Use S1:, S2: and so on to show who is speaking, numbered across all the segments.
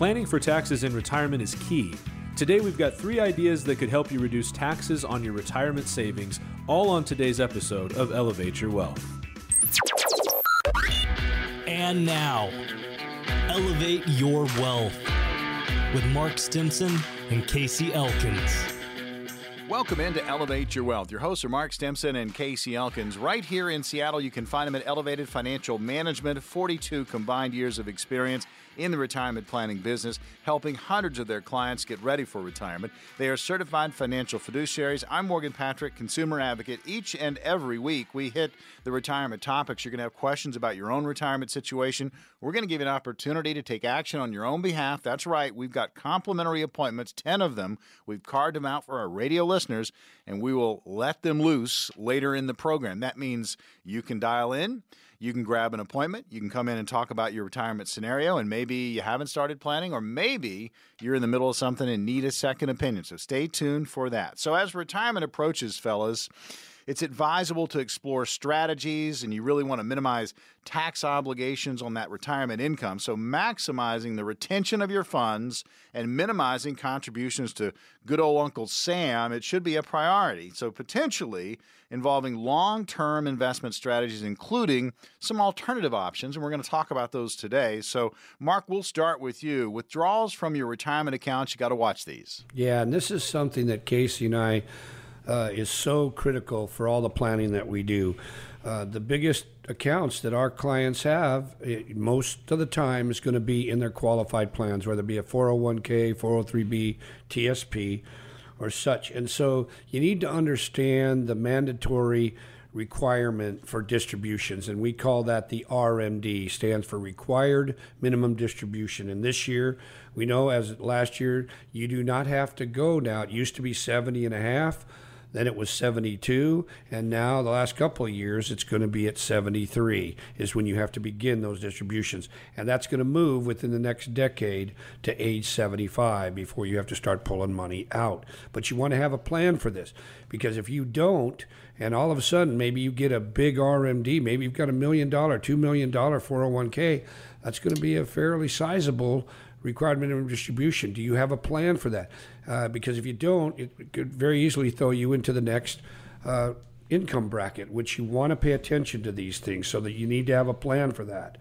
S1: Planning for taxes in retirement is key. Today, we've got three ideas that could help you reduce taxes on your retirement savings, all on today's episode of Elevate Your Wealth.
S2: And now, Elevate Your Wealth with Mark Stimson and Casey Elkins.
S3: Welcome into Elevate Your Wealth. Your hosts are Mark Stimson and Casey Elkins. Right here in Seattle, you can find them at Elevated Financial Management, 42 combined years of experience in the retirement planning business, helping hundreds of their clients get ready for retirement. They are certified financial fiduciaries. I'm Morgan Patrick, consumer advocate. Each and every week, we hit the retirement topics. You're going to have questions about your own retirement situation. We're going to give you an opportunity to take action on your own behalf. That's right, we've got complimentary appointments, 10 of them. We've carved them out for our radio listeners, and we will let them loose later in the program. That means you can dial in you can grab an appointment. You can come in and talk about your retirement scenario, and maybe you haven't started planning, or maybe you're in the middle of something and need a second opinion. So stay tuned for that. So, as retirement approaches, fellas, it's advisable to explore strategies and you really want to minimize tax obligations on that retirement income. So, maximizing the retention of your funds and minimizing contributions to good old Uncle Sam, it should be a priority. So, potentially involving long term investment strategies, including some alternative options. And we're going to talk about those today. So, Mark, we'll start with you. Withdrawals from your retirement accounts, you got to watch these.
S4: Yeah, and this is something that Casey and I uh, is so critical for all the planning that we do. Uh, the biggest accounts that our clients have, it, most of the time, is going to be in their qualified plans, whether it be a 401k, 403b, TSP, or such. And so you need to understand the mandatory requirement for distributions, and we call that the RMD, stands for Required Minimum Distribution. And this year, we know as last year, you do not have to go now. It used to be 70 and a half then it was 72, and now the last couple of years it's going to be at 73 is when you have to begin those distributions. And that's going to move within the next decade to age 75 before you have to start pulling money out. But you want to have a plan for this because if you don't, and all of a sudden maybe you get a big RMD, maybe you've got a million dollar, two million dollar 401k, that's going to be a fairly sizable required minimum distribution. Do you have a plan for that? Uh, because if you don't, it could very easily throw you into the next uh, income bracket, which you want to pay attention to these things so that you need to have a plan for that.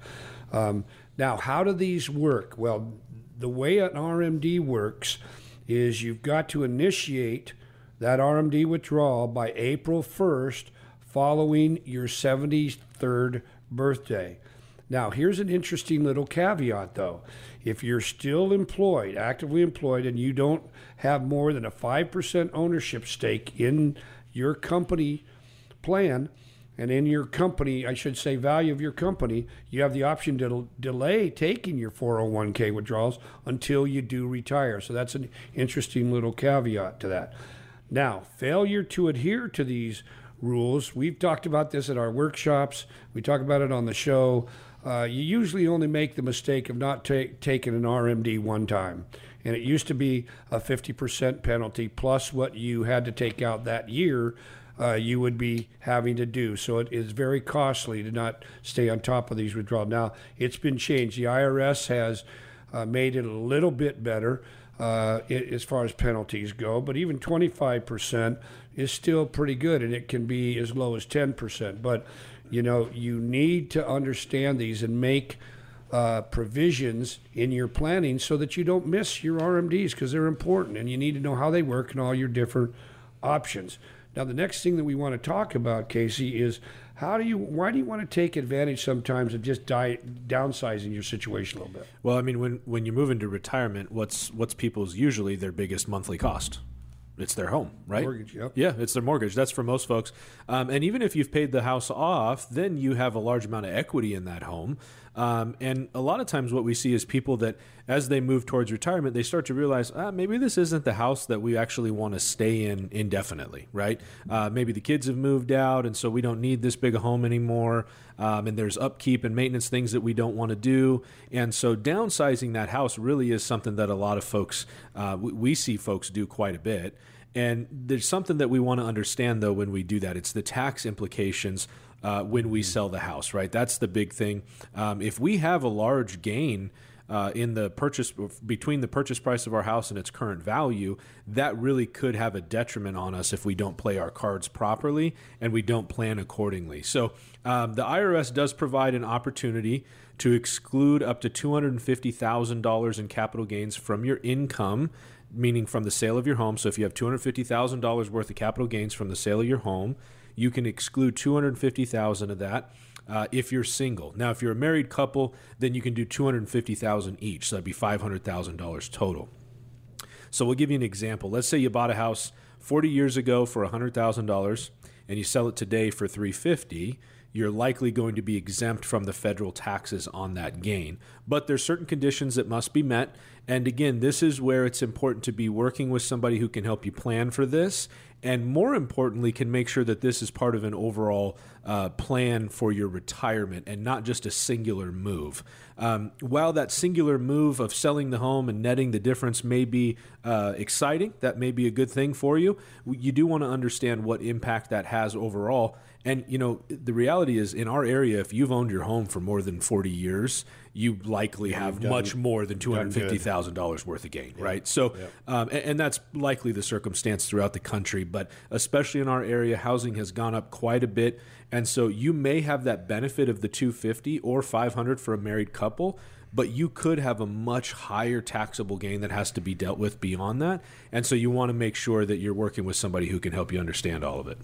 S4: Um, now, how do these work? Well, the way an RMD works is you've got to initiate that RMD withdrawal by April 1st following your 73rd birthday. Now, here's an interesting little caveat though. If you're still employed, actively employed, and you don't have more than a 5% ownership stake in your company plan, and in your company, I should say, value of your company, you have the option to delay taking your 401k withdrawals until you do retire. So that's an interesting little caveat to that. Now, failure to adhere to these rules, we've talked about this at our workshops, we talk about it on the show uh, you usually only make the mistake of not ta- taking an RMD one time. And it used to be a 50% penalty plus what you had to take out that year. Uh, you would be having to do. So it is very costly to not stay on top of these withdrawals. Now, it's been changed. The IRS has uh, made it a little bit better uh, it, as far as penalties go, but even 25% is still pretty good, and it can be as low as 10%. But you know, you need to understand these and make uh, provisions in your planning so that you don't miss your RMDs because they're important and you need to know how they work and all your different options. Now, the next thing that we want to talk about, Casey, is how do you, why do you want to take advantage sometimes of just die, downsizing your situation a little bit?
S1: Well, I mean, when when you move into retirement, what's what's people's usually their biggest monthly cost? It's their home, right?
S4: Mortgage, yep.
S1: Yeah, it's their mortgage. That's for most folks. Um, and even if you've paid the house off, then you have a large amount of equity in that home. Um, and a lot of times, what we see is people that, as they move towards retirement, they start to realize ah, maybe this isn't the house that we actually want to stay in indefinitely, right? Uh, maybe the kids have moved out, and so we don't need this big a home anymore. Um, and there's upkeep and maintenance things that we don't want to do. And so, downsizing that house really is something that a lot of folks, uh, we, we see folks do quite a bit. And there's something that we want to understand though when we do that. It's the tax implications uh, when we sell the house, right? That's the big thing. Um, if we have a large gain uh, in the purchase between the purchase price of our house and its current value, that really could have a detriment on us if we don't play our cards properly and we don't plan accordingly. So um, the IRS does provide an opportunity to exclude up to $250,000 in capital gains from your income, meaning from the sale of your home. So if you have $250,000 worth of capital gains from the sale of your home, you can exclude 250,000 of that uh, if you're single. Now, if you're a married couple, then you can do 250,000 each. So that'd be $500,000 total. So we'll give you an example. Let's say you bought a house 40 years ago for $100,000 and you sell it today for 350 you're likely going to be exempt from the federal taxes on that gain. But there's certain conditions that must be met. And again, this is where it's important to be working with somebody who can help you plan for this and more importantly, can make sure that this is part of an overall uh, plan for your retirement and not just a singular move. Um, while that singular move of selling the home and netting the difference may be uh, exciting, that may be a good thing for you, you do want to understand what impact that has overall. And, you know, the reality is in our area, if you've owned your home for more than 40 years, you likely have done, much more than $250,000 worth of gain, right? So, um, and, and, that's likely the circumstance throughout the country, but especially in our area, housing has gone up quite a bit. And so you may have that benefit of the 250 or 500 for a married couple, but you could have a much higher taxable gain that has to be dealt with beyond that. And so you want to make sure that you're working with somebody who can help you understand all of it.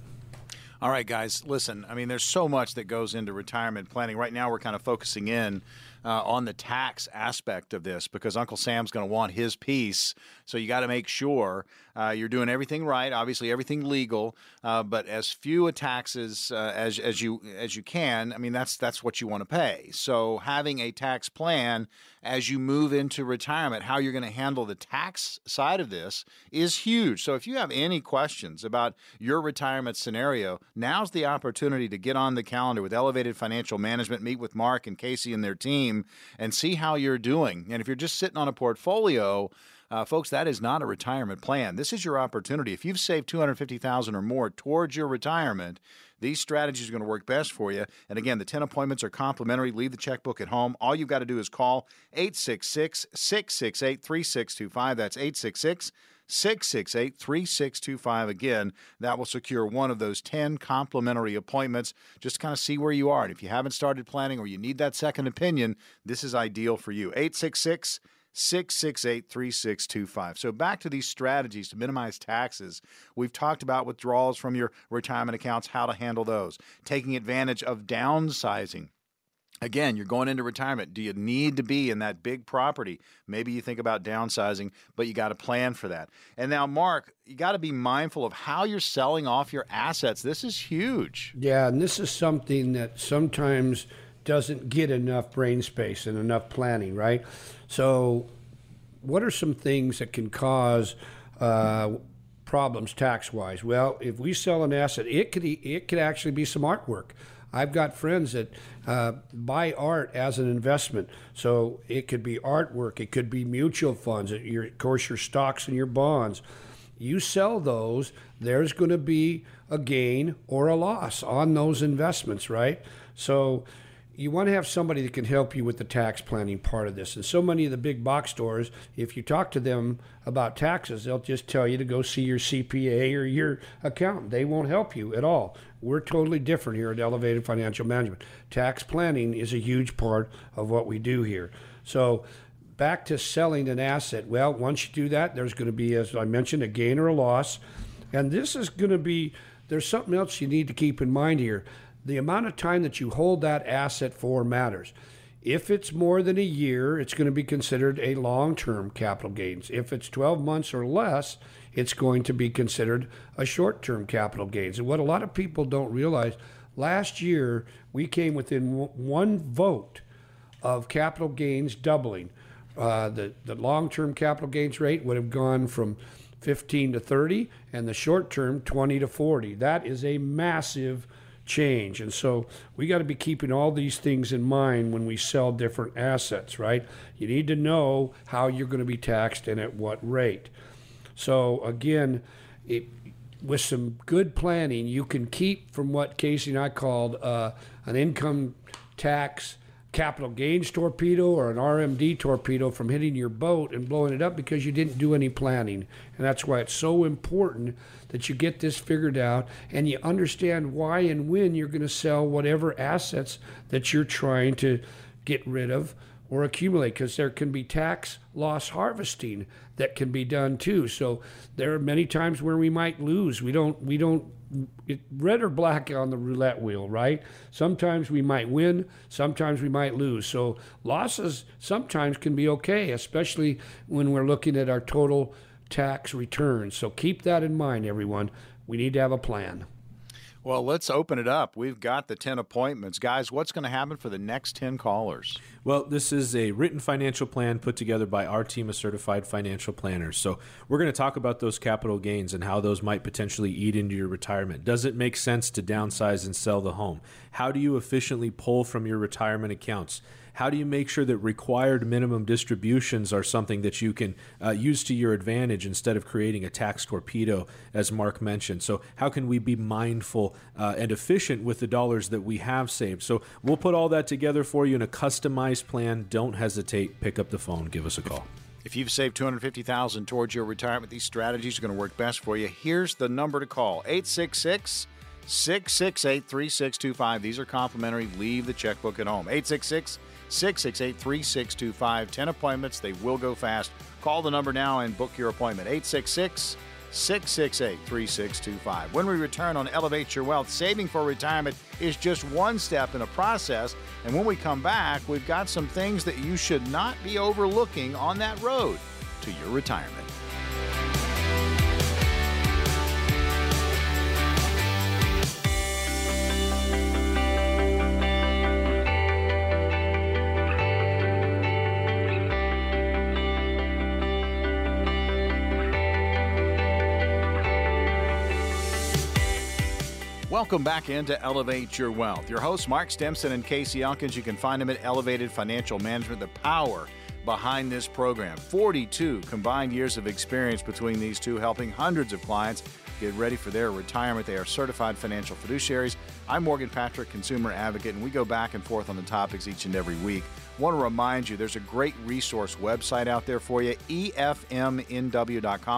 S3: All right, guys, listen, I mean, there's so much that goes into retirement planning. Right now, we're kind of focusing in uh, on the tax aspect of this because Uncle Sam's going to want his piece. So you got to make sure uh, you're doing everything right, obviously everything legal, uh, but as few taxes uh, as as you as you can. I mean, that's that's what you want to pay. So having a tax plan as you move into retirement, how you're going to handle the tax side of this is huge. So if you have any questions about your retirement scenario, now's the opportunity to get on the calendar with Elevated Financial Management, meet with Mark and Casey and their team, and see how you're doing. And if you're just sitting on a portfolio, uh, folks, that is not a retirement plan. This is your opportunity. If you've saved 250000 or more towards your retirement, these strategies are going to work best for you. And again, the 10 appointments are complimentary. Leave the checkbook at home. All you've got to do is call 866 668 3625. That's 866 668 3625. Again, that will secure one of those 10 complimentary appointments. Just kind of see where you are. And if you haven't started planning or you need that second opinion, this is ideal for you. 866 866- 668 3625. So, back to these strategies to minimize taxes. We've talked about withdrawals from your retirement accounts, how to handle those, taking advantage of downsizing. Again, you're going into retirement. Do you need to be in that big property? Maybe you think about downsizing, but you got to plan for that. And now, Mark, you got to be mindful of how you're selling off your assets. This is huge.
S4: Yeah, and this is something that sometimes doesn't get enough brain space and enough planning, right? So, what are some things that can cause uh, problems tax wise? Well, if we sell an asset, it could it could actually be some artwork. I've got friends that uh, buy art as an investment, so it could be artwork, it could be mutual funds, your, of course your stocks and your bonds. You sell those, there's going to be a gain or a loss on those investments, right? So you want to have somebody that can help you with the tax planning part of this. And so many of the big box stores, if you talk to them about taxes, they'll just tell you to go see your CPA or your accountant. They won't help you at all. We're totally different here at Elevated Financial Management. Tax planning is a huge part of what we do here. So, back to selling an asset. Well, once you do that, there's going to be, as I mentioned, a gain or a loss. And this is going to be, there's something else you need to keep in mind here the amount of time that you hold that asset for matters. If it's more than a year, it's going to be considered a long term capital gains. If it's 12 months or less, it's going to be considered a short term capital gains. And what a lot of people don't realize last year, we came within one vote of capital gains doubling. Uh, the the long term capital gains rate would have gone from 15 to 30, and the short term 20 to 40. That is a massive change. And so we got to be keeping all these things in mind when we sell different assets, right? You need to know how you're going to be taxed and at what rate. So again, it, with some good planning, you can keep from what Casey and I called uh, an income tax capital gains torpedo or an RMD torpedo from hitting your boat and blowing it up because you didn't do any planning. And that's why it's so important that you get this figured out and you understand why and when you're going to sell whatever assets that you're trying to get rid of or accumulate because there can be tax loss harvesting that can be done too. So there are many times where we might lose. We don't we don't it, red or black on the roulette wheel, right? Sometimes we might win, sometimes we might lose. So losses sometimes can be okay, especially when we're looking at our total tax returns. So keep that in mind, everyone. We need to have a plan.
S3: Well, let's open it up. We've got the 10 appointments. Guys, what's going to happen for the next 10 callers?
S1: Well, this is a written financial plan put together by our team of certified financial planners. So, we're going to talk about those capital gains and how those might potentially eat into your retirement. Does it make sense to downsize and sell the home? How do you efficiently pull from your retirement accounts? How do you make sure that required minimum distributions are something that you can uh, use to your advantage instead of creating a tax torpedo, as Mark mentioned? So, how can we be mindful uh, and efficient with the dollars that we have saved? So, we'll put all that together for you in a customized plan. Don't hesitate. Pick up the phone. Give us a call.
S3: If you've saved 250,000 towards your retirement, these strategies are going to work best for you. Here's the number to call 866 668 3625. These are complimentary. Leave the checkbook at home. 866 668 3625. 10 appointments. They will go fast. Call the number now and book your appointment. 866 668 3625. When we return on Elevate Your Wealth, saving for retirement is just one step in a process. And when we come back, we've got some things that you should not be overlooking on that road to your retirement. Welcome back into Elevate Your Wealth. Your hosts, Mark Stimson and Casey Elkins. You can find them at Elevated Financial Management, the power behind this program. 42 combined years of experience between these two, helping hundreds of clients get ready for their retirement. They are certified financial fiduciaries. I'm Morgan Patrick, consumer advocate, and we go back and forth on the topics each and every week. Want to remind you there's a great resource website out there for you, efmnw.com,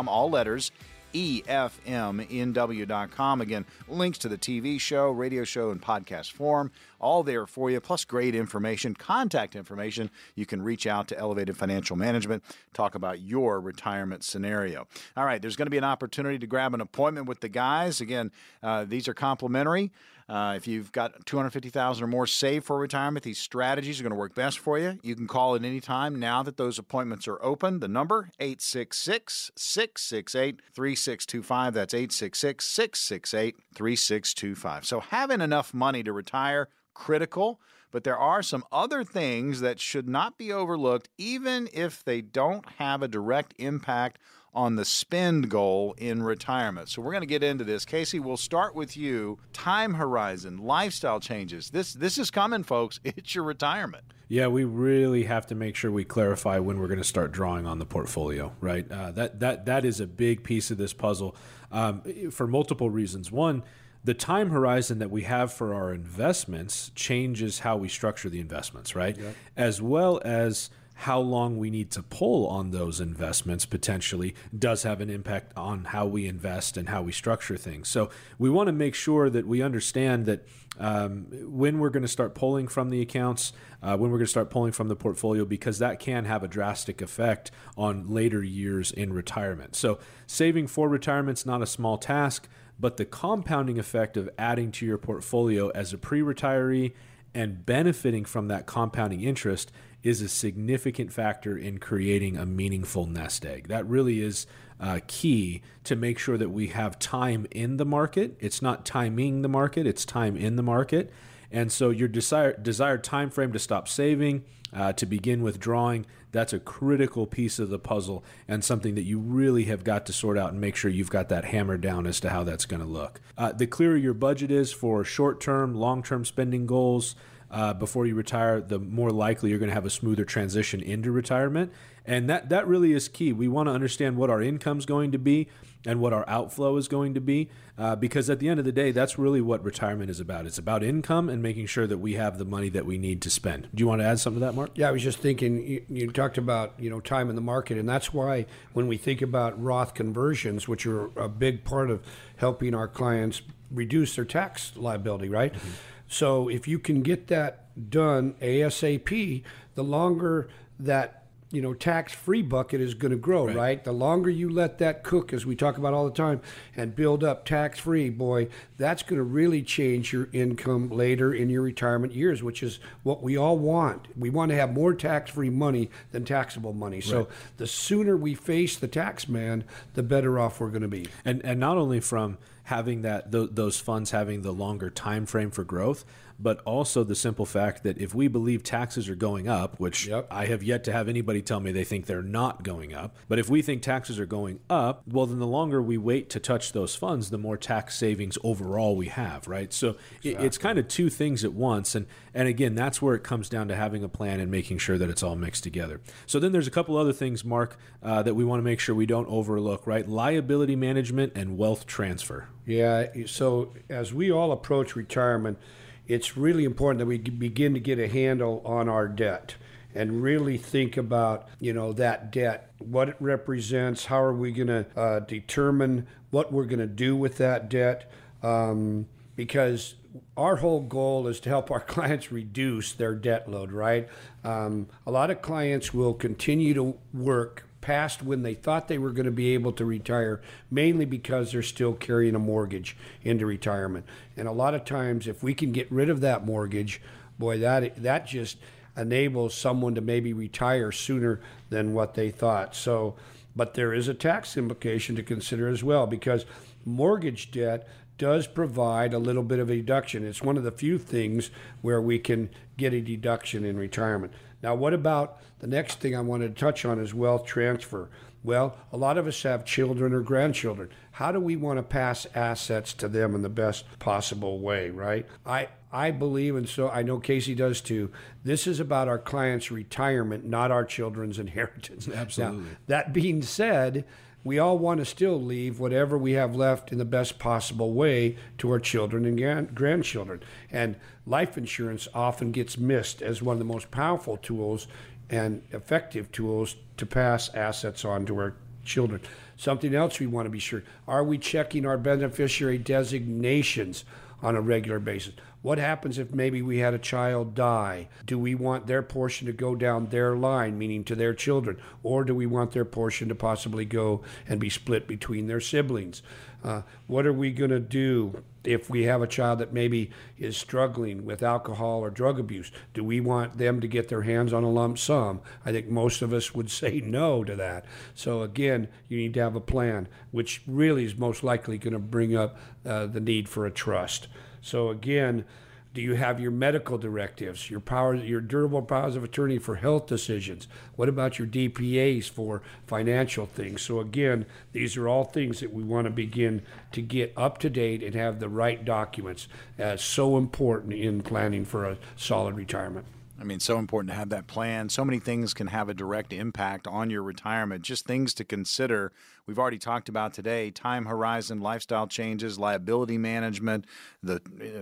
S3: all letters EFMNW.com. Again, links to the TV show, radio show, and podcast form, all there for you, plus great information, contact information. You can reach out to Elevated Financial Management, talk about your retirement scenario. All right, there's going to be an opportunity to grab an appointment with the guys. Again, uh, these are complimentary. Uh, if you've got 250,000 or more saved for retirement, these strategies are going to work best for you. You can call at any time now that those appointments are open. The number 866-668-3625. That's 866-668-3625. So having enough money to retire critical, but there are some other things that should not be overlooked even if they don't have a direct impact on the spend goal in retirement. So we're going to get into this. Casey, we'll start with you. Time horizon, lifestyle changes. This this is coming, folks. It's your retirement.
S1: Yeah, we really have to make sure we clarify when we're going to start drawing on the portfolio, right? Uh, that that that is a big piece of this puzzle um, for multiple reasons. One, the time horizon that we have for our investments changes how we structure the investments, right? Yep. As well as how long we need to pull on those investments potentially does have an impact on how we invest and how we structure things. So we want to make sure that we understand that um, when we're going to start pulling from the accounts, uh, when we're going to start pulling from the portfolio, because that can have a drastic effect on later years in retirement. So saving for retirement is not a small task, but the compounding effect of adding to your portfolio as a pre retiree and benefiting from that compounding interest is a significant factor in creating a meaningful nest egg. That really is uh, key to make sure that we have time in the market. It's not timing the market, it's time in the market. And so your desired desired time frame to stop saving, uh, to begin withdrawing, that's a critical piece of the puzzle and something that you really have got to sort out and make sure you've got that hammered down as to how that's going to look. Uh, the clearer your budget is for short term, long term spending goals, uh, before you retire, the more likely you're going to have a smoother transition into retirement. And that, that really is key. We want to understand what our income is going to be and what our outflow is going to be, uh, because at the end of the day, that's really what retirement is about. It's about income and making sure that we have the money that we need to spend. Do you want to add something to that, Mark?
S4: Yeah, I was just thinking. You, you talked about you know time in the market, and that's why when we think about Roth conversions, which are a big part of helping our clients reduce their tax liability, right? Mm-hmm. So if you can get that done ASAP, the longer that you know tax free bucket is going to grow right. right. the longer you let that cook as we talk about all the time and build up tax free boy that's going to really change your income later in your retirement years which is what we all want we want to have more tax free money than taxable money so right. the sooner we face the tax man the better off we're going to be
S1: and and not only from having that th- those funds having the longer time frame for growth but also the simple fact that if we believe taxes are going up, which yep. I have yet to have anybody tell me they think they're not going up, but if we think taxes are going up, well, then the longer we wait to touch those funds, the more tax savings overall we have, right? So exactly. it's kind of two things at once. And, and again, that's where it comes down to having a plan and making sure that it's all mixed together. So then there's a couple other things, Mark, uh, that we want to make sure we don't overlook, right? Liability management and wealth transfer.
S4: Yeah. So as we all approach retirement, it's really important that we begin to get a handle on our debt and really think about you know that debt what it represents how are we going to uh, determine what we're going to do with that debt um, because our whole goal is to help our clients reduce their debt load right? Um, a lot of clients will continue to work past when they thought they were going to be able to retire, mainly because they're still carrying a mortgage into retirement. And a lot of times, if we can get rid of that mortgage, boy, that that just enables someone to maybe retire sooner than what they thought. So, but there is a tax implication to consider as well because mortgage debt does provide a little bit of a deduction. It's one of the few things where we can get a deduction in retirement. Now, what about the next thing I wanted to touch on is wealth transfer? Well, a lot of us have children or grandchildren. How do we want to pass assets to them in the best possible way, right? I, I believe, and so I know Casey does too, this is about our clients' retirement, not our children's inheritance.
S1: Absolutely.
S4: Now, that being said, we all want to still leave whatever we have left in the best possible way to our children and grandchildren. And life insurance often gets missed as one of the most powerful tools and effective tools to pass assets on to our children. Something else we want to be sure are we checking our beneficiary designations on a regular basis? What happens if maybe we had a child die? Do we want their portion to go down their line, meaning to their children, or do we want their portion to possibly go and be split between their siblings? Uh, what are we going to do if we have a child that maybe is struggling with alcohol or drug abuse? Do we want them to get their hands on a lump sum? I think most of us would say no to that. So, again, you need to have a plan, which really is most likely going to bring up uh, the need for a trust. So again, do you have your medical directives, your power, your durable powers of attorney for health decisions? What about your DPAs for financial things? So again, these are all things that we want to begin to get up to date and have the right documents. As so important in planning for a solid retirement.
S3: I mean, so important to have that plan. So many things can have a direct impact on your retirement. Just things to consider. We've already talked about today time horizon, lifestyle changes, liability management, the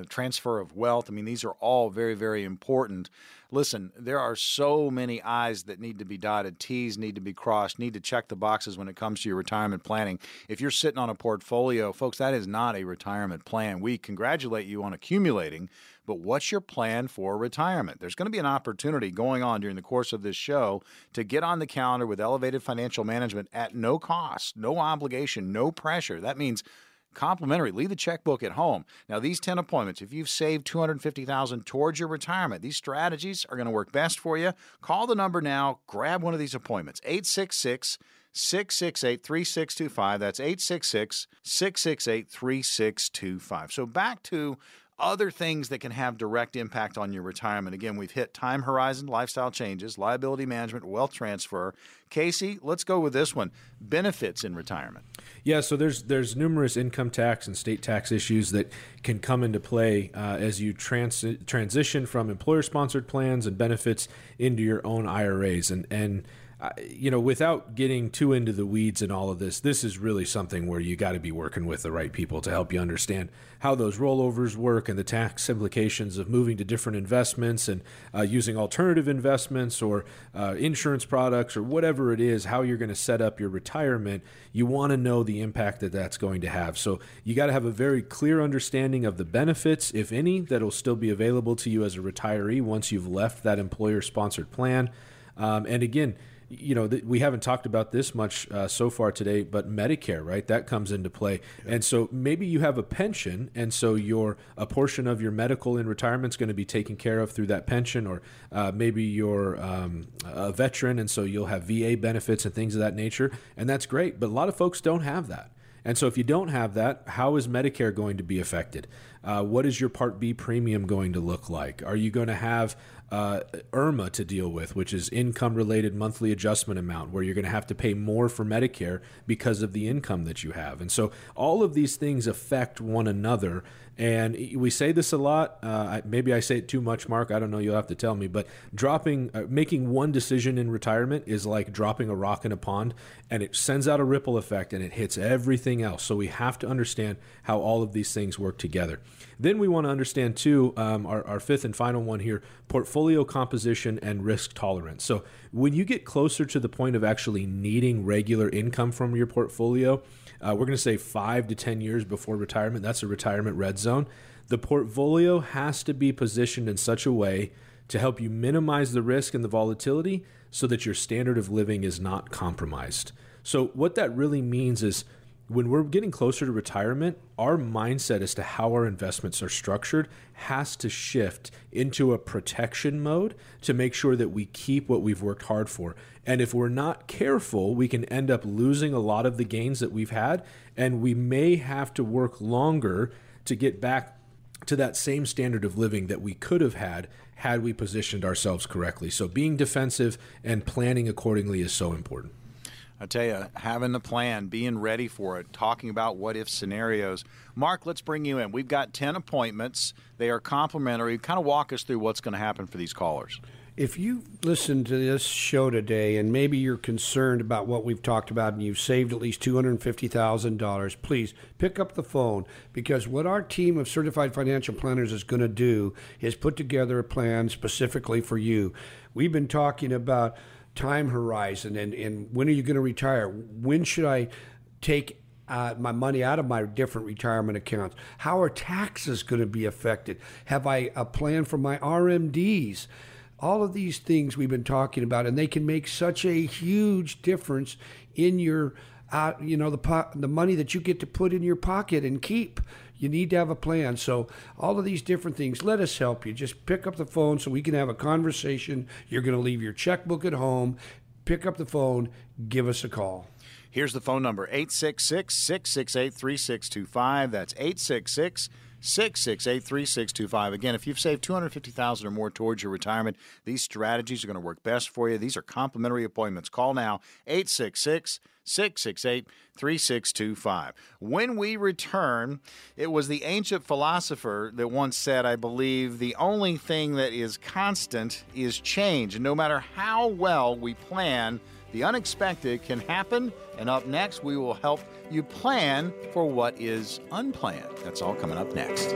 S3: transfer of wealth. I mean, these are all very, very important. Listen, there are so many I's that need to be dotted, T's need to be crossed, need to check the boxes when it comes to your retirement planning. If you're sitting on a portfolio, folks, that is not a retirement plan. We congratulate you on accumulating but what's your plan for retirement? There's going to be an opportunity going on during the course of this show to get on the calendar with Elevated Financial Management at no cost, no obligation, no pressure. That means complimentary. Leave the checkbook at home. Now, these 10 appointments, if you've saved 250000 towards your retirement, these strategies are going to work best for you. Call the number now. Grab one of these appointments. 866 668 3625. That's 866 668 3625. So back to other things that can have direct impact on your retirement. Again, we've hit time horizon, lifestyle changes, liability management, wealth transfer. Casey, let's go with this one: benefits in retirement.
S1: Yeah, so there's there's numerous income tax and state tax issues that can come into play uh, as you trans- transition from employer-sponsored plans and benefits into your own IRAs, and and you know, without getting too into the weeds and all of this, this is really something where you got to be working with the right people to help you understand how those rollovers work and the tax implications of moving to different investments and uh, using alternative investments or uh, insurance products or whatever it is, how you're going to set up your retirement. You want to know the impact that that's going to have. So you got to have a very clear understanding of the benefits, if any, that'll still be available to you as a retiree once you've left that employer sponsored plan. Um, and again, you know, th- we haven't talked about this much uh, so far today, but Medicare, right? That comes into play. Yeah. And so maybe you have a pension, and so your a portion of your medical in retirement is going to be taken care of through that pension, or uh, maybe you're um, a veteran, and so you'll have VA benefits and things of that nature, and that's great. But a lot of folks don't have that. And so, if you don't have that, how is Medicare going to be affected? Uh, what is your Part B premium going to look like? Are you going to have uh, IRMAA to deal with, which is income related monthly adjustment amount, where you're going to have to pay more for Medicare because of the income that you have. And so all of these things affect one another. And we say this a lot. Uh, maybe I say it too much, Mark. I don't know. You'll have to tell me. But dropping, uh, making one decision in retirement is like dropping a rock in a pond, and it sends out a ripple effect and it hits everything else. So we have to understand how all of these things work together. Then we want to understand too um, our, our fifth and final one here: portfolio composition and risk tolerance. So when you get closer to the point of actually needing regular income from your portfolio uh, we're going to say five to 10 years before retirement. That's a retirement red zone. The portfolio has to be positioned in such a way to help you minimize the risk and the volatility so that your standard of living is not compromised. So, what that really means is when we're getting closer to retirement, our mindset as to how our investments are structured has to shift into a protection mode to make sure that we keep what we've worked hard for. And if we're not careful, we can end up losing a lot of the gains that we've had, and we may have to work longer to get back to that same standard of living that we could have had had we positioned ourselves correctly. So being defensive and planning accordingly is so important.
S3: I tell you, having the plan, being ready for it, talking about what if scenarios. Mark, let's bring you in. We've got 10 appointments. They are complimentary. Kind of walk us through what's going to happen for these callers.
S4: If you listen to this show today and maybe you're concerned about what we've talked about and you've saved at least $250,000, please pick up the phone because what our team of certified financial planners is going to do is put together a plan specifically for you. We've been talking about time horizon and, and when are you going to retire? When should I take uh, my money out of my different retirement accounts? How are taxes going to be affected? Have I a plan for my RMDs? All of these things we've been talking about, and they can make such a huge difference in your, uh, you know, the po- the money that you get to put in your pocket and keep. You need to have a plan. So, all of these different things, let us help you. Just pick up the phone so we can have a conversation. You're going to leave your checkbook at home. Pick up the phone, give us a call.
S3: Here's the phone number 866 668 3625. That's 866 668 3625. Again, if you've saved 250000 or more towards your retirement, these strategies are going to work best for you. These are complimentary appointments. Call now 866 668 3625. When we return, it was the ancient philosopher that once said, I believe, the only thing that is constant is change. And no matter how well we plan, the unexpected can happen. And up next, we will help you plan for what is unplanned. That's all coming up next.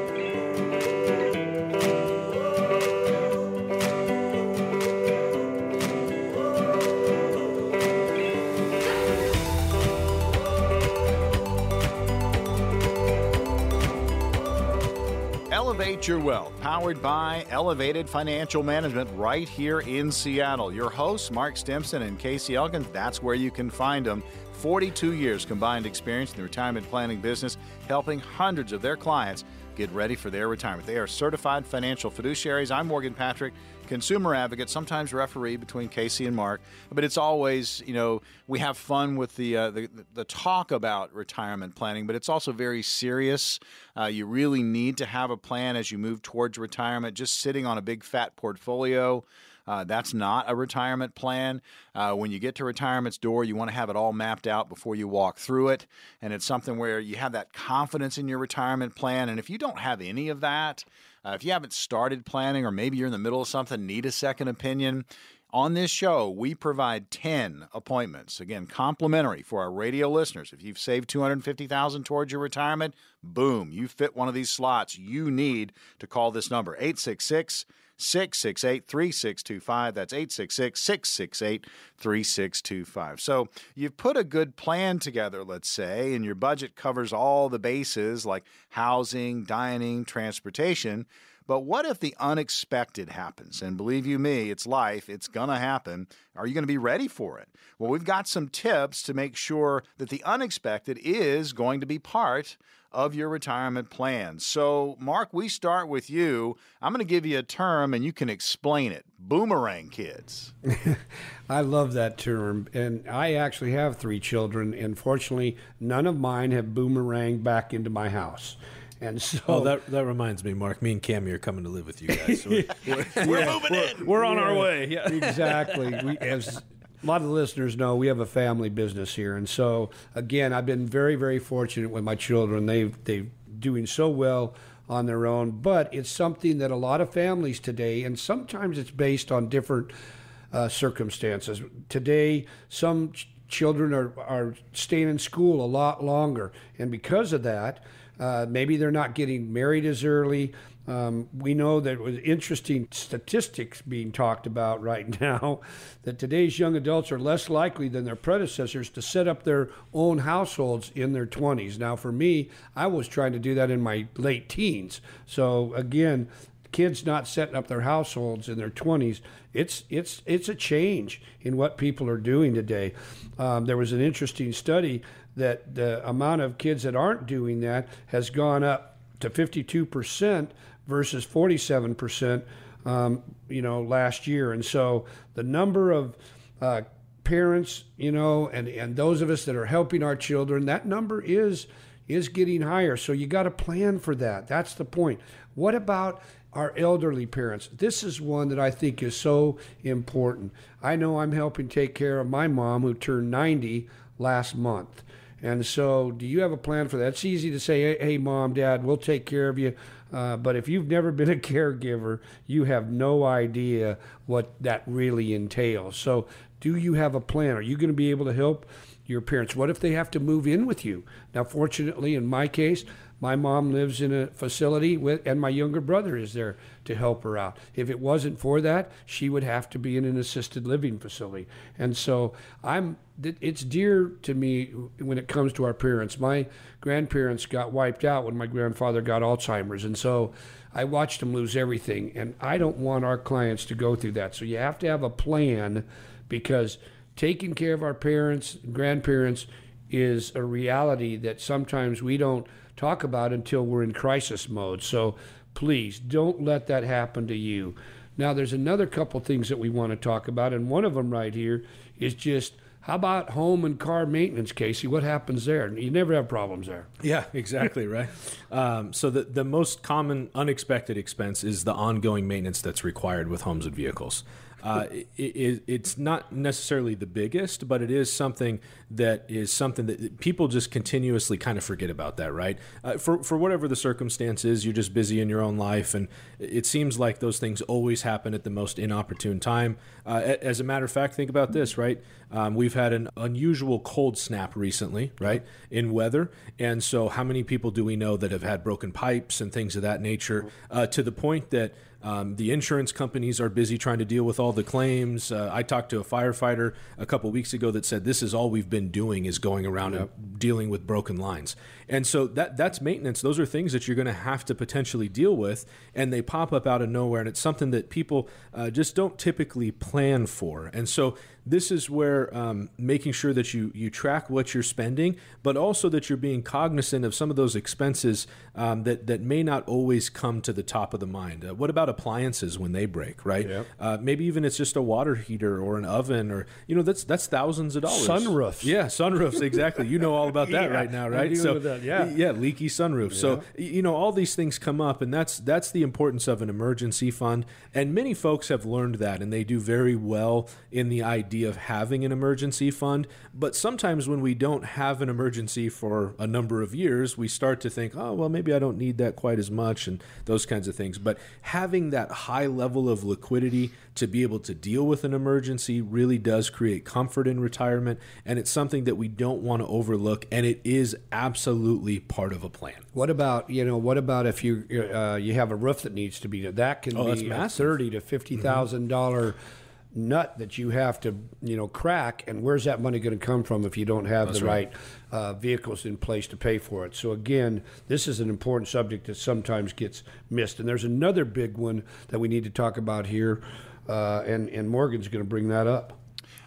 S3: Elevate Your Wealth, powered by Elevated Financial Management right here in Seattle. Your hosts, Mark Stimson and Casey Elkins, that's where you can find them 42 years combined experience in the retirement planning business, helping hundreds of their clients get ready for their retirement. They are certified financial fiduciaries. I'm Morgan Patrick, consumer advocate, sometimes referee between Casey and Mark, but it's always, you know, we have fun with the uh, the, the, talk about retirement planning, but it's also very serious. Uh, you really need to have a plan as you move towards retirement. Just sitting on a big fat portfolio uh, that's not a retirement plan. Uh, when you get to retirement's door, you want to have it all mapped out before you walk through it. And it's something where you have that confidence in your retirement plan. And if you don't have any of that, uh, if you haven't started planning or maybe you're in the middle of something, need a second opinion, on this show, we provide 10 appointments. Again, complimentary for our radio listeners. If you've saved 250,000 towards your retirement, boom, you fit one of these slots. You need to call this number 866 668 3625. That's 866 668 3625. So you've put a good plan together, let's say, and your budget covers all the bases like housing, dining, transportation. But what if the unexpected happens? And believe you me, it's life, it's going to happen. Are you going to be ready for it? Well, we've got some tips to make sure that the unexpected is going to be part of your retirement plan. So, Mark, we start with you. I'm going to give you a term and you can explain it. Boomerang kids.
S4: I love that term. And I actually have three children, and fortunately, none of mine have boomeranged back into my house. And so
S1: oh, that that reminds me, Mark. Me and Cammy are coming to live with you guys. So
S3: we're, we're, we're yeah, moving
S1: in. We're on yeah, our way.
S4: Yeah, exactly. We, as a lot of the listeners know we have a family business here, and so again, I've been very, very fortunate with my children. They doing so well on their own, but it's something that a lot of families today, and sometimes it's based on different uh, circumstances. Today, some ch- children are are staying in school a lot longer, and because of that. Uh, maybe they're not getting married as early. Um, we know that with interesting statistics being talked about right now, that today's young adults are less likely than their predecessors to set up their own households in their 20s. Now, for me, I was trying to do that in my late teens. So, again, kids not setting up their households in their 20s it's it's it's a change in what people are doing today um, there was an interesting study that the amount of kids that aren't doing that has gone up to 52% versus 47%, um, you know, last year. And so the number of uh, parents, you know, and, and those of us that are helping our children, that number is is getting higher. So you got to plan for that. That's the point. What about our elderly parents? This is one that I think is so important. I know I'm helping take care of my mom who turned 90 last month. And so, do you have a plan for that? It's easy to say, hey, mom, dad, we'll take care of you. Uh, but if you've never been a caregiver, you have no idea what that really entails. So, do you have a plan? Are you going to be able to help your parents? What if they have to move in with you? Now, fortunately, in my case, my mom lives in a facility with, and my younger brother is there to help her out. If it wasn't for that, she would have to be in an assisted living facility. And so I'm, it's dear to me when it comes to our parents. My grandparents got wiped out when my grandfather got Alzheimer's. And so I watched them lose everything. And I don't want our clients to go through that. So you have to have a plan because taking care of our parents, grandparents, is a reality that sometimes we don't talk about until we're in crisis mode. So please don't let that happen to you. Now, there's another couple things that we want to talk about, and one of them right here is just how about home and car maintenance, Casey? What happens there? You never have problems there.
S1: Yeah, exactly, right. Um, so the the most common unexpected expense is the ongoing maintenance that's required with homes and vehicles. Uh, it, it, it's not necessarily the biggest, but it is something that is something that people just continuously kind of forget about that, right? Uh, for, for whatever the circumstance is, you're just busy in your own life, and it seems like those things always happen at the most inopportune time. Uh, as a matter of fact, think about this, right? Um, we've had an unusual cold snap recently, right, in weather. And so, how many people do we know that have had broken pipes and things of that nature uh, to the point that um, the insurance companies are busy trying to deal with all the claims. Uh, I talked to a firefighter a couple weeks ago that said this is all we've been doing is going around yep. and dealing with broken lines. And so that that's maintenance. Those are things that you're going to have to potentially deal with, and they pop up out of nowhere. And it's something that people uh, just don't typically plan for. And so this is where um, making sure that you you track what you're spending, but also that you're being cognizant of some of those expenses um, that that may not always come to the top of the mind. Uh, what about appliances when they break? Right?
S4: Yep.
S1: Uh, maybe even it's just a water heater or an oven, or you know that's that's thousands of dollars.
S4: Sunroofs.
S1: Yeah, sunroofs. Exactly. You know all about that
S4: Yeah,
S1: right now, right?
S4: that, yeah.
S1: yeah, leaky sunroof. So you know all these things come up, and that's that's the importance of an emergency fund. And many folks have learned that, and they do very well in the idea of having an emergency fund. But sometimes when we don't have an emergency for a number of years, we start to think, oh well, maybe I don't need that quite as much, and those kinds of things. But having that high level of liquidity to be able to deal with an emergency really does create comfort in retirement, and it's something that we don't want to overlook, and it is absolutely part of a plan.
S4: What about you know? What about if you uh, you have a roof that needs to be that can
S1: Oh,
S4: be a thirty to fifty dollar nut that you have to you know crack, and where's that money going to come from if you don't have the right, uh, vehicles in place to pay for it? So again, this is an important subject that sometimes gets missed, and there's another big one that we need to talk about here, uh, and and Morgan's going to bring that up.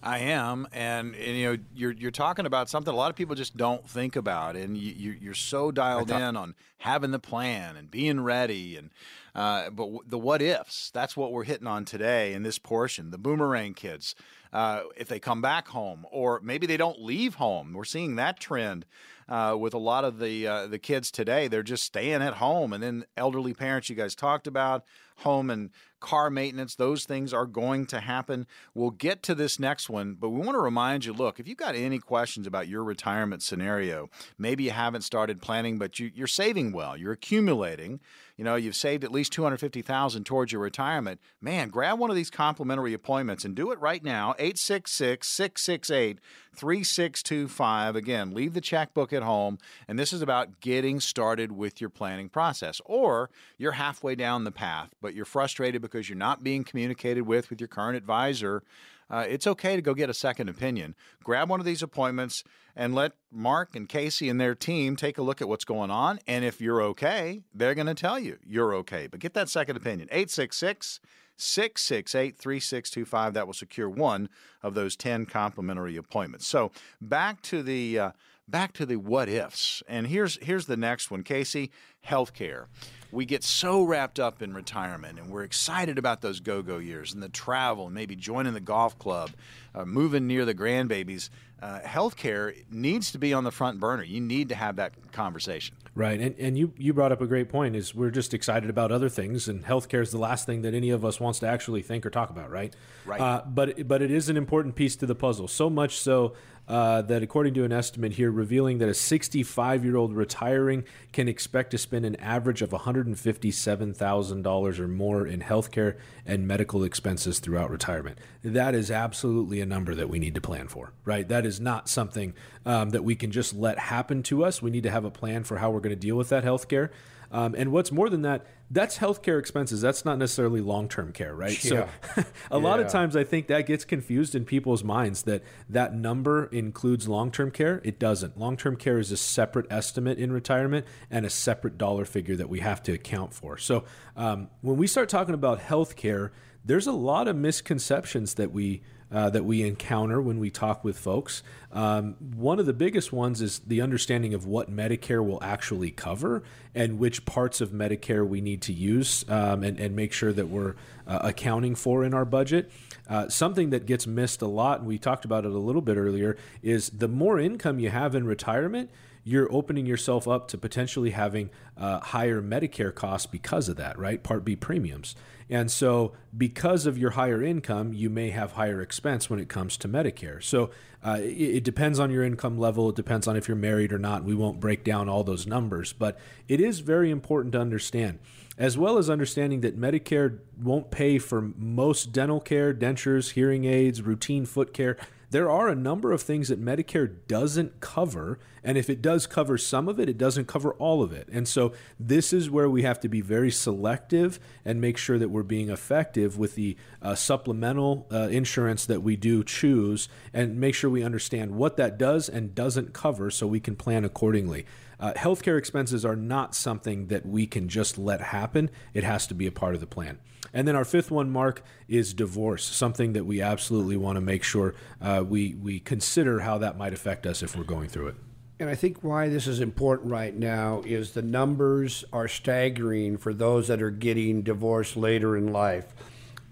S3: I am, and, and you know, you're you're talking about something a lot of people just don't think about, and you, you you're so dialed in on having the plan and being ready, and uh, but w- the what ifs. That's what we're hitting on today in this portion. The boomerang kids, uh, if they come back home, or maybe they don't leave home. We're seeing that trend. Uh, with a lot of the uh, the kids today, they're just staying at home, and then elderly parents you guys talked about, home and car maintenance, those things are going to happen. We'll get to this next one, but we want to remind you look, if you've got any questions about your retirement scenario, maybe you haven't started planning, but you, you're saving well, you're accumulating. You know, you've saved at least 250,000 towards your retirement. Man, grab one of these complimentary appointments and do it right now. 866 668 3625. Again, leave the checkbook at home. And this is about getting started with your planning process. Or you're halfway down the path, but you're frustrated because you're not being communicated with with your current advisor. Uh, it's okay to go get a second opinion. Grab one of these appointments and let Mark and Casey and their team take a look at what's going on. And if you're okay, they're going to tell you you're okay. But get that second opinion. 866 668 3625. That will secure one of those 10 complimentary appointments. So back to the. Uh, back to the what ifs. And here's here's the next one, Casey, healthcare. We get so wrapped up in retirement and we're excited about those go-go years and the travel and maybe joining the golf club, uh, moving near the grandbabies. Uh, healthcare needs to be on the front burner. You need to have that conversation.
S1: Right, and and you you brought up a great point. Is we're just excited about other things, and healthcare is the last thing that any of us wants to actually think or talk about, right?
S3: Right.
S1: Uh, but but it is an important piece to the puzzle. So much so uh, that according to an estimate here, revealing that a 65 year old retiring can expect to spend an average of 157 thousand dollars or more in healthcare and medical expenses throughout retirement. That is absolutely a number that we need to plan for, right? That is not something um, that we can just let happen to us. We need to have a plan for how we're going to deal with that healthcare. Um, and what's more than that, that's healthcare expenses. That's not necessarily long term care, right? So a lot of times I think that gets confused in people's minds that that number includes long term care. It doesn't. Long term care is a separate estimate in retirement and a separate dollar figure that we have to account for. So um, when we start talking about healthcare, there's a lot of misconceptions that we uh, that we encounter when we talk with folks. Um, one of the biggest ones is the understanding of what Medicare will actually cover and which parts of Medicare we need to use um, and, and make sure that we're uh, accounting for in our budget. Uh, something that gets missed a lot, and we talked about it a little bit earlier, is the more income you have in retirement, you're opening yourself up to potentially having uh, higher Medicare costs because of that, right? Part B premiums. And so, because of your higher income, you may have higher expense when it comes to Medicare. So, uh, it, it depends on your income level. It depends on if you're married or not. We won't break down all those numbers, but it is very important to understand, as well as understanding that Medicare won't pay for most dental care, dentures, hearing aids, routine foot care there are a number of things that Medicare doesn't cover. And if it does cover some of it, it doesn't cover all of it. And so this is where we have to be very selective and make sure that we're being effective with the uh, supplemental uh, insurance that we do choose and make sure we understand what that does and doesn't cover so we can plan accordingly. Uh, healthcare expenses are not something that we can just let happen, it has to be a part of the plan. And then our fifth one, Mark, is divorce, something that we absolutely want to make sure uh, we, we consider how that might affect us if we're going through it.
S4: And I think why this is important right now is the numbers are staggering for those that are getting divorced later in life.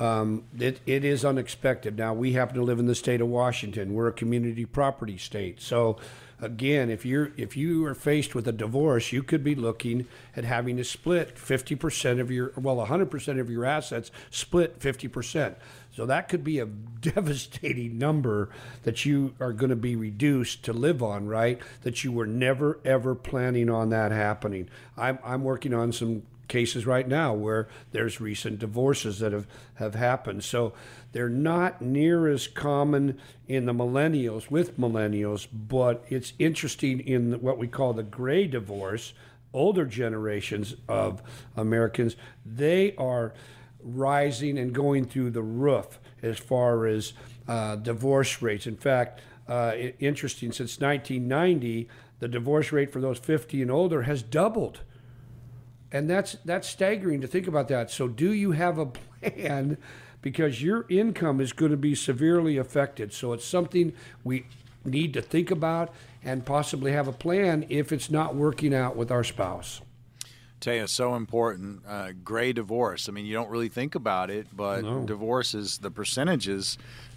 S4: Um, it, it is unexpected. Now, we happen to live in the state of Washington. We're a community property state. So, again, if you're if you are faced with a divorce, you could be looking at having to split 50% of your well, 100% of your assets split 50%. So that could be a devastating number that you are going to be reduced to live on, right? That you were never ever planning on that happening. I'm I'm working on some cases right now where there's recent divorces that have, have happened. So they're not near as common in the millennials with millennials, but it's interesting in what we call the gray divorce. Older generations of Americans, they are rising and going through the roof as far as uh, divorce rates. In fact, uh, interesting, since 1990, the divorce rate for those 50 and older has doubled and that's that's staggering to think about that. So, do you have a plan? Because your income is going to be severely affected. So, it's something we need to think about and possibly have a plan if it's not working out with our spouse.
S3: Tell you, so important. Uh, gray divorce. I mean, you don't really think about it, but no. divorce is the percentages.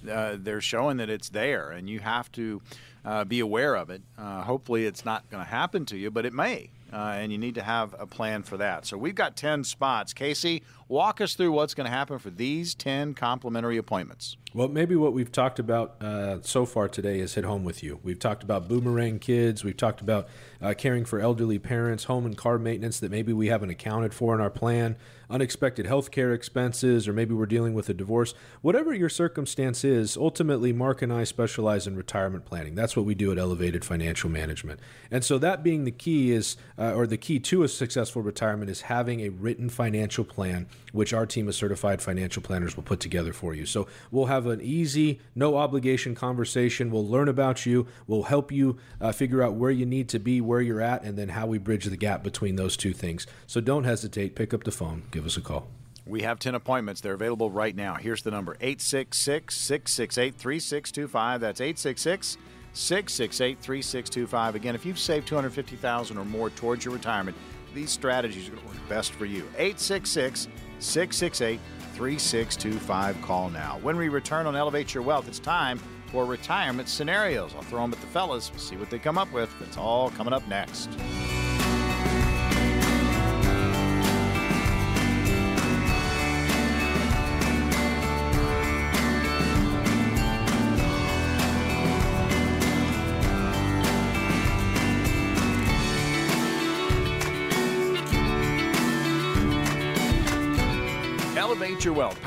S3: Uh, they're showing that it's there, and you have to uh, be aware of it. Uh, hopefully, it's not going to happen to you, but it may uh, and you need to have a plan for that. So we've got 10 spots. Casey, walk us through what's going to happen for these 10 complimentary appointments.
S1: Well, maybe what we've talked about uh, so far today has hit home with you. We've talked about boomerang kids. We've talked about uh, caring for elderly parents, home and car maintenance that maybe we haven't accounted for in our plan, unexpected health care expenses, or maybe we're dealing with a divorce. Whatever your circumstance is, ultimately, Mark and I specialize in retirement planning. That's what we do at Elevated Financial Management. And so, that being the key is, uh, or the key to a successful retirement is having a written financial plan, which our team of certified financial planners will put together for you. So, we'll have have an easy, no obligation conversation. We'll learn about you. We'll help you uh, figure out where you need to be, where you're at, and then how we bridge the gap between those two things. So don't hesitate. Pick up the phone. Give us a call.
S3: We have 10 appointments. They're available right now. Here's the number 866 668 3625. That's 866 668 3625. Again, if you've saved 250000 or more towards your retirement, these strategies are going to work best for you. 866 668 3625. Call now. When we return on Elevate Your Wealth, it's time for retirement scenarios. I'll throw them at the fellas, see what they come up with. That's all coming up next.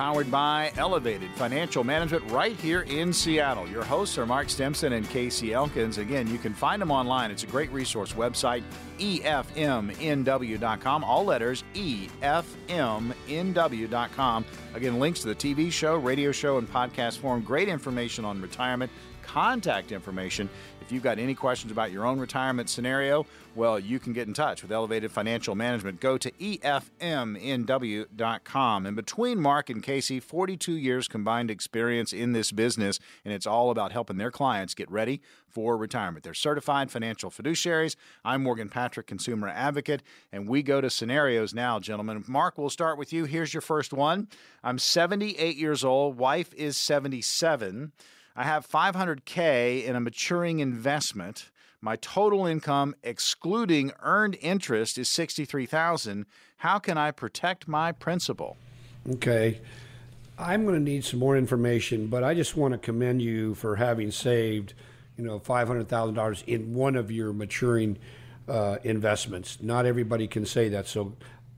S3: Powered by Elevated Financial Management right here in Seattle. Your hosts are Mark Stimson and Casey Elkins. Again, you can find them online. It's a great resource website, efmnw.com. All letters, efmnw.com. Again, links to the TV show, radio show, and podcast form. Great information on retirement, contact information if you've got any questions about your own retirement scenario, well, you can get in touch with Elevated Financial Management. Go to efmnw.com. And between Mark and Casey, 42 years combined experience in this business, and it's all about helping their clients get ready for retirement. They're certified financial fiduciaries. I'm Morgan Patrick, consumer advocate, and we go to scenarios now, gentlemen. Mark, we'll start with you. Here's your first one. I'm 78 years old, wife is 77. I have 500K in a maturing investment. My total income, excluding earned interest, is 63,000. How can I protect my principal?
S4: Okay. I'm going to need some more information, but I just want to commend you for having saved, you know, $500,000 in one of your maturing uh, investments. Not everybody can say that, so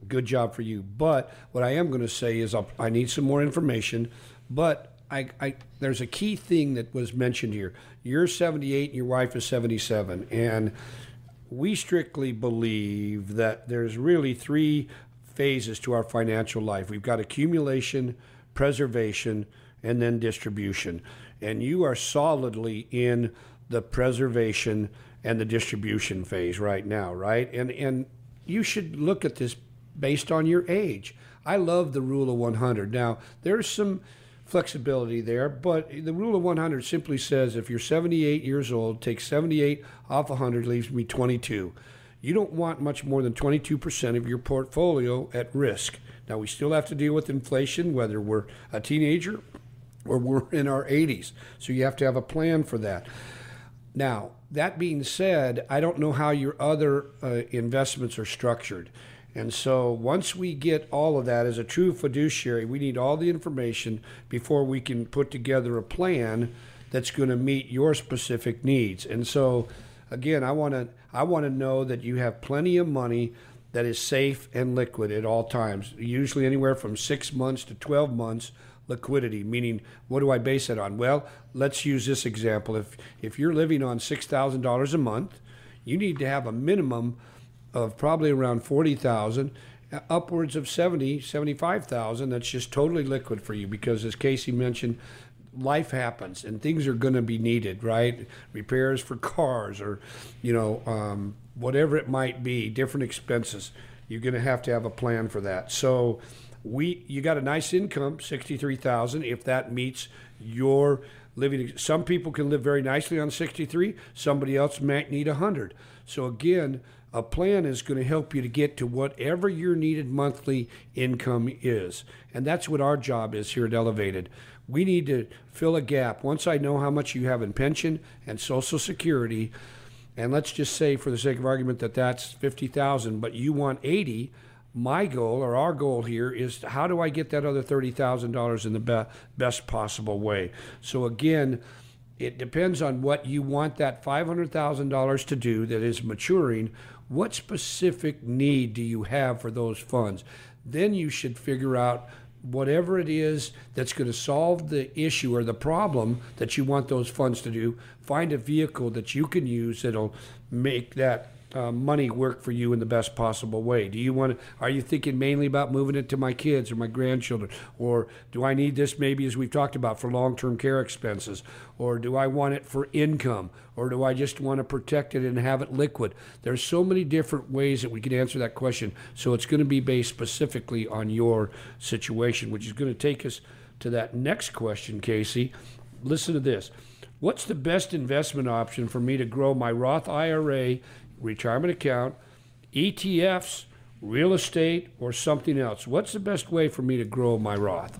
S4: good job for you. But what I am going to say is I'll, I need some more information, but I, I, there's a key thing that was mentioned here. You're 78 and your wife is 77. And we strictly believe that there's really three phases to our financial life we've got accumulation, preservation, and then distribution. And you are solidly in the preservation and the distribution phase right now, right? And, and you should look at this based on your age. I love the rule of 100. Now, there's some flexibility there, but the rule of 100 simply says if you're 78 years old, take 78 off 100 leaves me 22. You don't want much more than 22% of your portfolio at risk. Now, we still have to deal with inflation, whether we're a teenager or we're in our 80s. So you have to have a plan for that. Now, that being said, I don't know how your other uh, investments are structured. And so once we get all of that as a true fiduciary, we need all the information before we can put together a plan that's going to meet your specific needs. And so again, I want to I want to know that you have plenty of money that is safe and liquid at all times, usually anywhere from 6 months to 12 months liquidity meaning what do i base it on well let's use this example if if you're living on $6000 a month you need to have a minimum of probably around 40,000 upwards of 70 75,000 that's just totally liquid for you because as Casey mentioned life happens and things are going to be needed right? Repairs for cars or you know um, whatever it might be different expenses. You're going to have to have a plan for that. So we you got a nice income 63,000 if that meets your living some people can live very nicely on 63 somebody else might need 100 so again a plan is going to help you to get to whatever your needed monthly income is. And that's what our job is here at Elevated. We need to fill a gap. Once I know how much you have in pension and Social Security, and let's just say for the sake of argument that that's 50,000, but you want 80, my goal or our goal here is how do I get that other $30,000 in the be- best possible way? So again, it depends on what you want that $500,000 to do that is maturing what specific need do you have for those funds? Then you should figure out whatever it is that's going to solve the issue or the problem that you want those funds to do. Find a vehicle that you can use that'll make that uh, money work for you in the best possible way? Do you want to, are you thinking mainly about moving it to my kids or my grandchildren? Or do I need this maybe as we've talked about for long term care expenses? Or do I want it for income? Or do I just want to protect it and have it liquid? There's so many different ways that we can answer that question. So it's going to be based specifically on your situation, which is going to take us to that next question, Casey. Listen to this. What's the best investment option for me to grow my Roth IRA retirement account, ETFs, real estate, or something else? What's the best way for me to grow my Roth?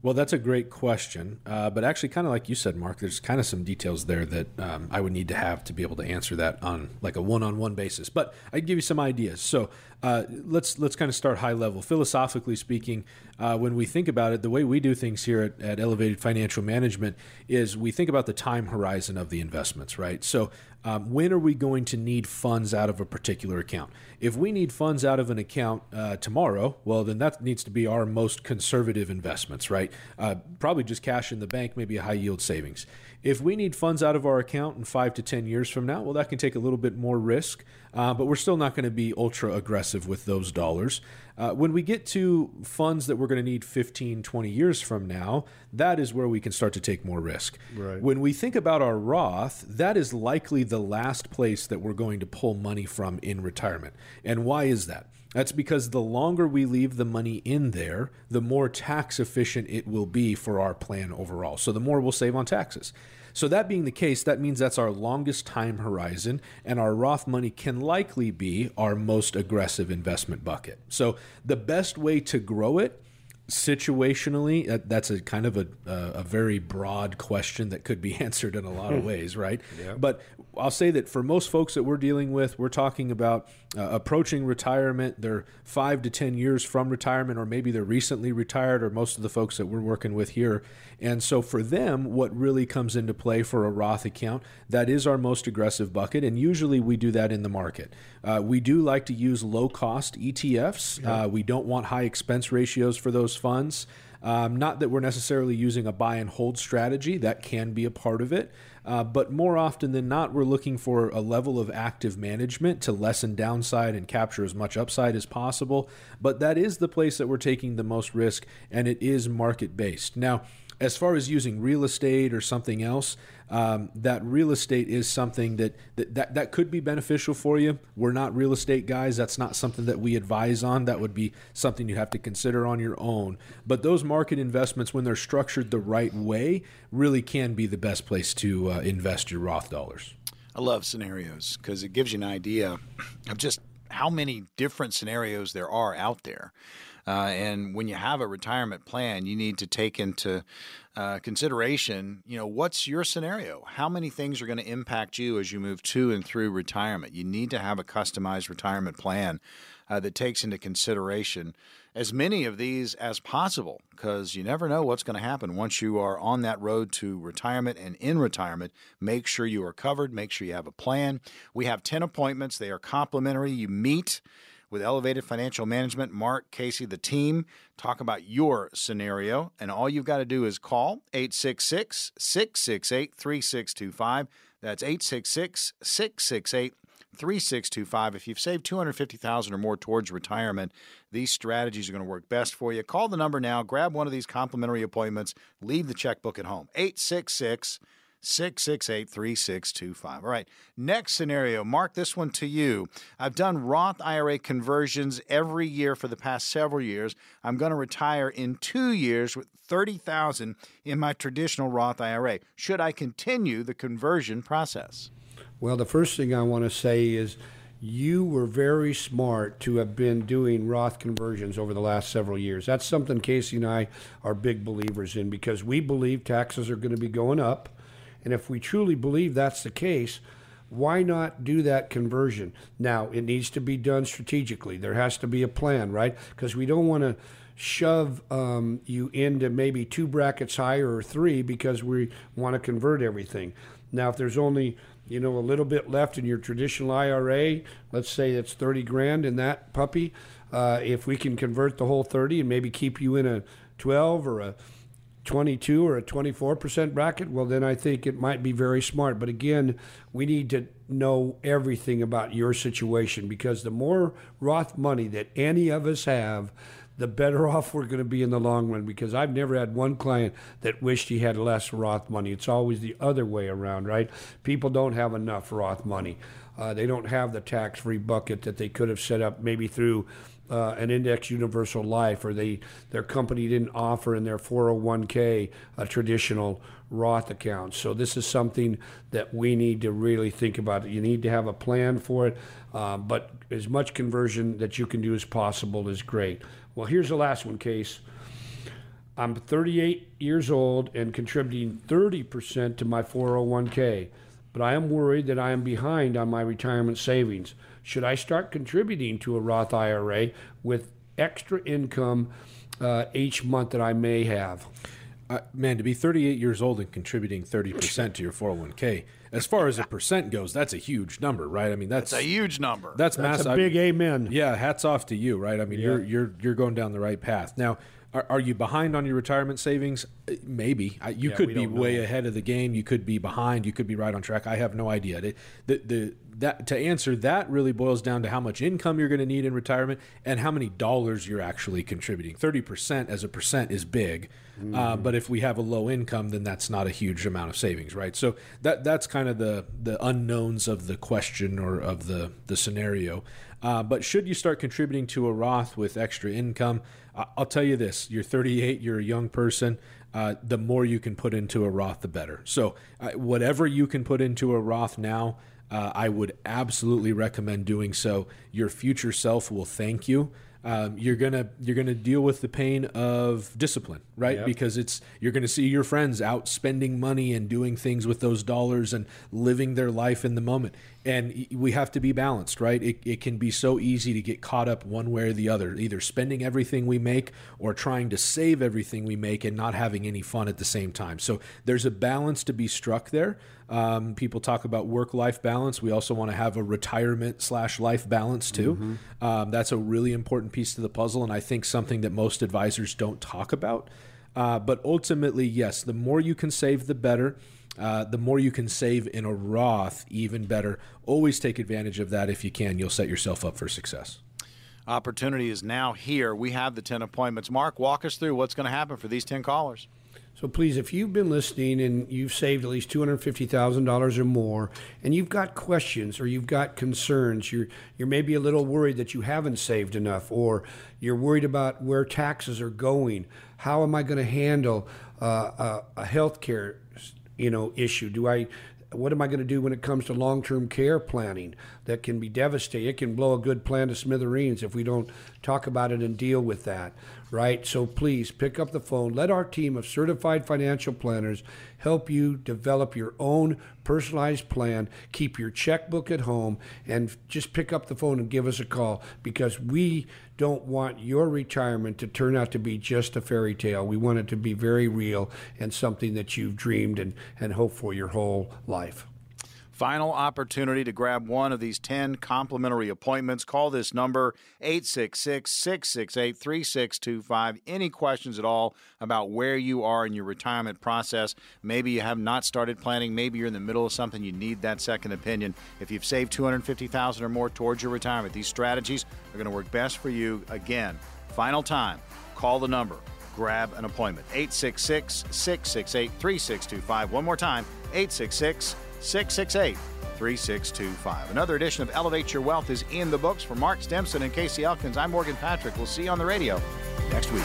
S1: Well, that's a great question. Uh, but actually, kind of like you said, Mark, there's kind of some details there that um, I would need to have to be able to answer that on like a one-on-one basis. But I'd give you some ideas. So uh, let's let's kind of start high level. Philosophically speaking, uh, when we think about it, the way we do things here at, at Elevated Financial Management is we think about the time horizon of the investments, right? So um, when are we going to need funds out of a particular account? If we need funds out of an account uh, tomorrow, well, then that needs to be our most conservative investments, right? Uh, probably just cash in the bank, maybe a high yield savings. If we need funds out of our account in five to 10 years from now, well, that can take a little bit more risk, uh, but we're still not going to be ultra aggressive with those dollars. Uh, when we get to funds that we're going to need 15, 20 years from now, that is where we can start to take more risk.
S4: Right.
S1: When we think about our Roth, that is likely the last place that we're going to pull money from in retirement. And why is that? That's because the longer we leave the money in there, the more tax efficient it will be for our plan overall. So the more we'll save on taxes. So, that being the case, that means that's our longest time horizon, and our Roth money can likely be our most aggressive investment bucket. So, the best way to grow it situationally that's a kind of a, a very broad question that could be answered in a lot of ways right? Yeah. but i'll say that for most folks that we're dealing with we're talking about uh, approaching retirement. They're five to ten years from retirement or maybe they're recently retired or most of the folks that we're working with here. And so for them what really comes into play for a roth account that is our most aggressive bucket and usually we do that in the market. Uh, we do like to use low cost etfs yeah. uh, we don't want high expense ratios for those funds. Um, not that we're necessarily using a buy and hold strategy, that can be a part of it. Uh, but more often than not, we're looking for a level of active management to lessen downside and capture as much upside as possible. But that is the place that we're taking the most risk, and it is market based. Now, as far as using real estate or something else, um, that real estate is something that, that, that that could be beneficial for you. We're not real estate guys. That's not something that we advise on. That would be something you have to consider on your own. But those market investments, when they're structured the right way, really can be the best place to uh, invest your Roth dollars.
S3: I love scenarios because it gives you an idea of just how many different scenarios there are out there. Uh, and when you have a retirement plan, you need to take into uh, consideration, you know, what's your scenario? How many things are going to impact you as you move to and through retirement? You need to have a customized retirement plan uh, that takes into consideration as many of these as possible because you never know what's going to happen once you are on that road to retirement and in retirement. Make sure you are covered, make sure you have a plan. We have 10 appointments, they are complimentary. You meet with Elevated Financial Management, Mark, Casey, the team, talk about your scenario. And all you've got to do is call 866 668 3625. That's 866 668 3625. If you've saved 250000 or more towards retirement, these strategies are going to work best for you. Call the number now, grab one of these complimentary appointments, leave the checkbook at home. 866 668 3625. All right, next scenario. Mark this one to you. I've done Roth IRA conversions every year for the past several years. I'm going to retire in two years with 30000 in my traditional Roth IRA. Should I continue the conversion process?
S4: Well, the first thing I want to say is you were very smart to have been doing Roth conversions over the last several years. That's something Casey and I are big believers in because we believe taxes are going to be going up. And if we truly believe that's the case, why not do that conversion? Now, it needs to be done strategically. There has to be a plan, right? Because we don't want to shove um, you into maybe two brackets higher or three because we want to convert everything. Now, if there's only you know a little bit left in your traditional IRA, let's say it's 30 grand in that puppy, uh, if we can convert the whole 30 and maybe keep you in a 12 or a 22 or a 24% bracket, well, then I think it might be very smart. But again, we need to know everything about your situation because the more Roth money that any of us have, the better off we're going to be in the long run because I've never had one client that wished he had less Roth money. It's always the other way around, right? People don't have enough Roth money. Uh, they don't have the tax free bucket that they could have set up maybe through uh, an index universal life or they their company didn't offer in their 401k a traditional Roth account. So this is something that we need to really think about. You need to have a plan for it, uh, but as much conversion that you can do as possible is great. Well, here's the last one, Case. I'm 38 years old and contributing 30% to my 401k, but I am worried that I am behind on my retirement savings. Should I start contributing to a Roth IRA with extra income uh, each month that I may have?
S1: Uh, man, to be 38 years old and contributing 30% to your 401k, as far as a percent goes, that's a huge number, right? I mean, that's,
S3: It's a huge number.
S1: that's,
S4: That's
S1: massive.
S4: a big amen.
S1: Yeah, hats off to you, right? I mean, you're you're you're going down the right path. Now, are, are you behind on your retirement savings? Uh, Maybe I, you
S4: Yeah,
S1: could be
S4: know.
S1: way ahead of the game. You could be behind. You could be right on track. I have no idea. The, the, the that to answer that really boils down to how much income you're going to need in retirement and how many dollars you're actually contributing. Thirty percent as a percent is big, uh,
S4: Mm-hmm.
S1: but if we have a low income, then that's not a huge amount of savings, right? So that that's kind of the the unknowns of the question or of the the scenario. Uh, but should you start contributing to a Roth with extra income? I'll tell you this: you're 38, you're a young person. Uh, the more you can put into a Roth, the better. So uh, whatever you can put into a Roth now. Uh, I would absolutely recommend doing so. Your future self will thank you. Um, you're gonna you're gonna deal with the pain of discipline, right?
S4: Yep.
S1: Because it's you're gonna see your friends out spending money and doing things with those dollars and living their life in the moment. And we have to be balanced, right? It, it can be so easy to get caught up one way or the other, either spending everything we make or trying to save everything we make and not having any fun at the same time. So there's a balance to be struck there. Um, people talk about work life balance. We also want to have a retirement slash life balance too. Um, that's a really important piece to the puzzle, and I think something that most advisors don't talk about. Uh, but ultimately, yes, the more you can save, the better. Uh, the more you can save in a Roth, even better. Always take advantage of that if you can. You'll set yourself up for success.
S3: Opportunity is now here. We have the 10 appointments. Mark, walk us through what's going to happen for these 10 callers.
S4: So please, if you've been listening and you've saved at least two hundred fifty thousand dollars or more, and you've got questions or you've got concerns, you're you're maybe a little worried that you haven't saved enough, or you're worried about where taxes are going. How am I going to handle uh, a, a health care, you know, issue? Do I what am I going to do when it comes to long term care planning that can be devastating? It can blow a good plan to smithereens if we don't talk about it and deal with that, right? So please pick up the phone. Let our team of certified financial planners help you develop your own personalized plan. Keep your checkbook at home and just pick up the phone and give us a call because we don't want your retirement to turn out to be just a fairy tale. We want it to be very real and something that you've dreamed and, and hoped for your whole life.
S3: Final opportunity to grab one of these 10 complimentary appointments. Call this number 866 668 3625. Any questions at all about where you are in your retirement process? Maybe you have not started planning, maybe you're in the middle of something, you need that second opinion. If you've saved 250,000 or more towards your retirement, these strategies are going to work best for you. Again, final time, call the number, grab an appointment. 866 668 3625. One more time, 866 668 3625. Another edition of Elevate Your Wealth is in the books. For Mark Stimson and Casey Elkins, I'm Morgan Patrick. We'll see you on the radio next week.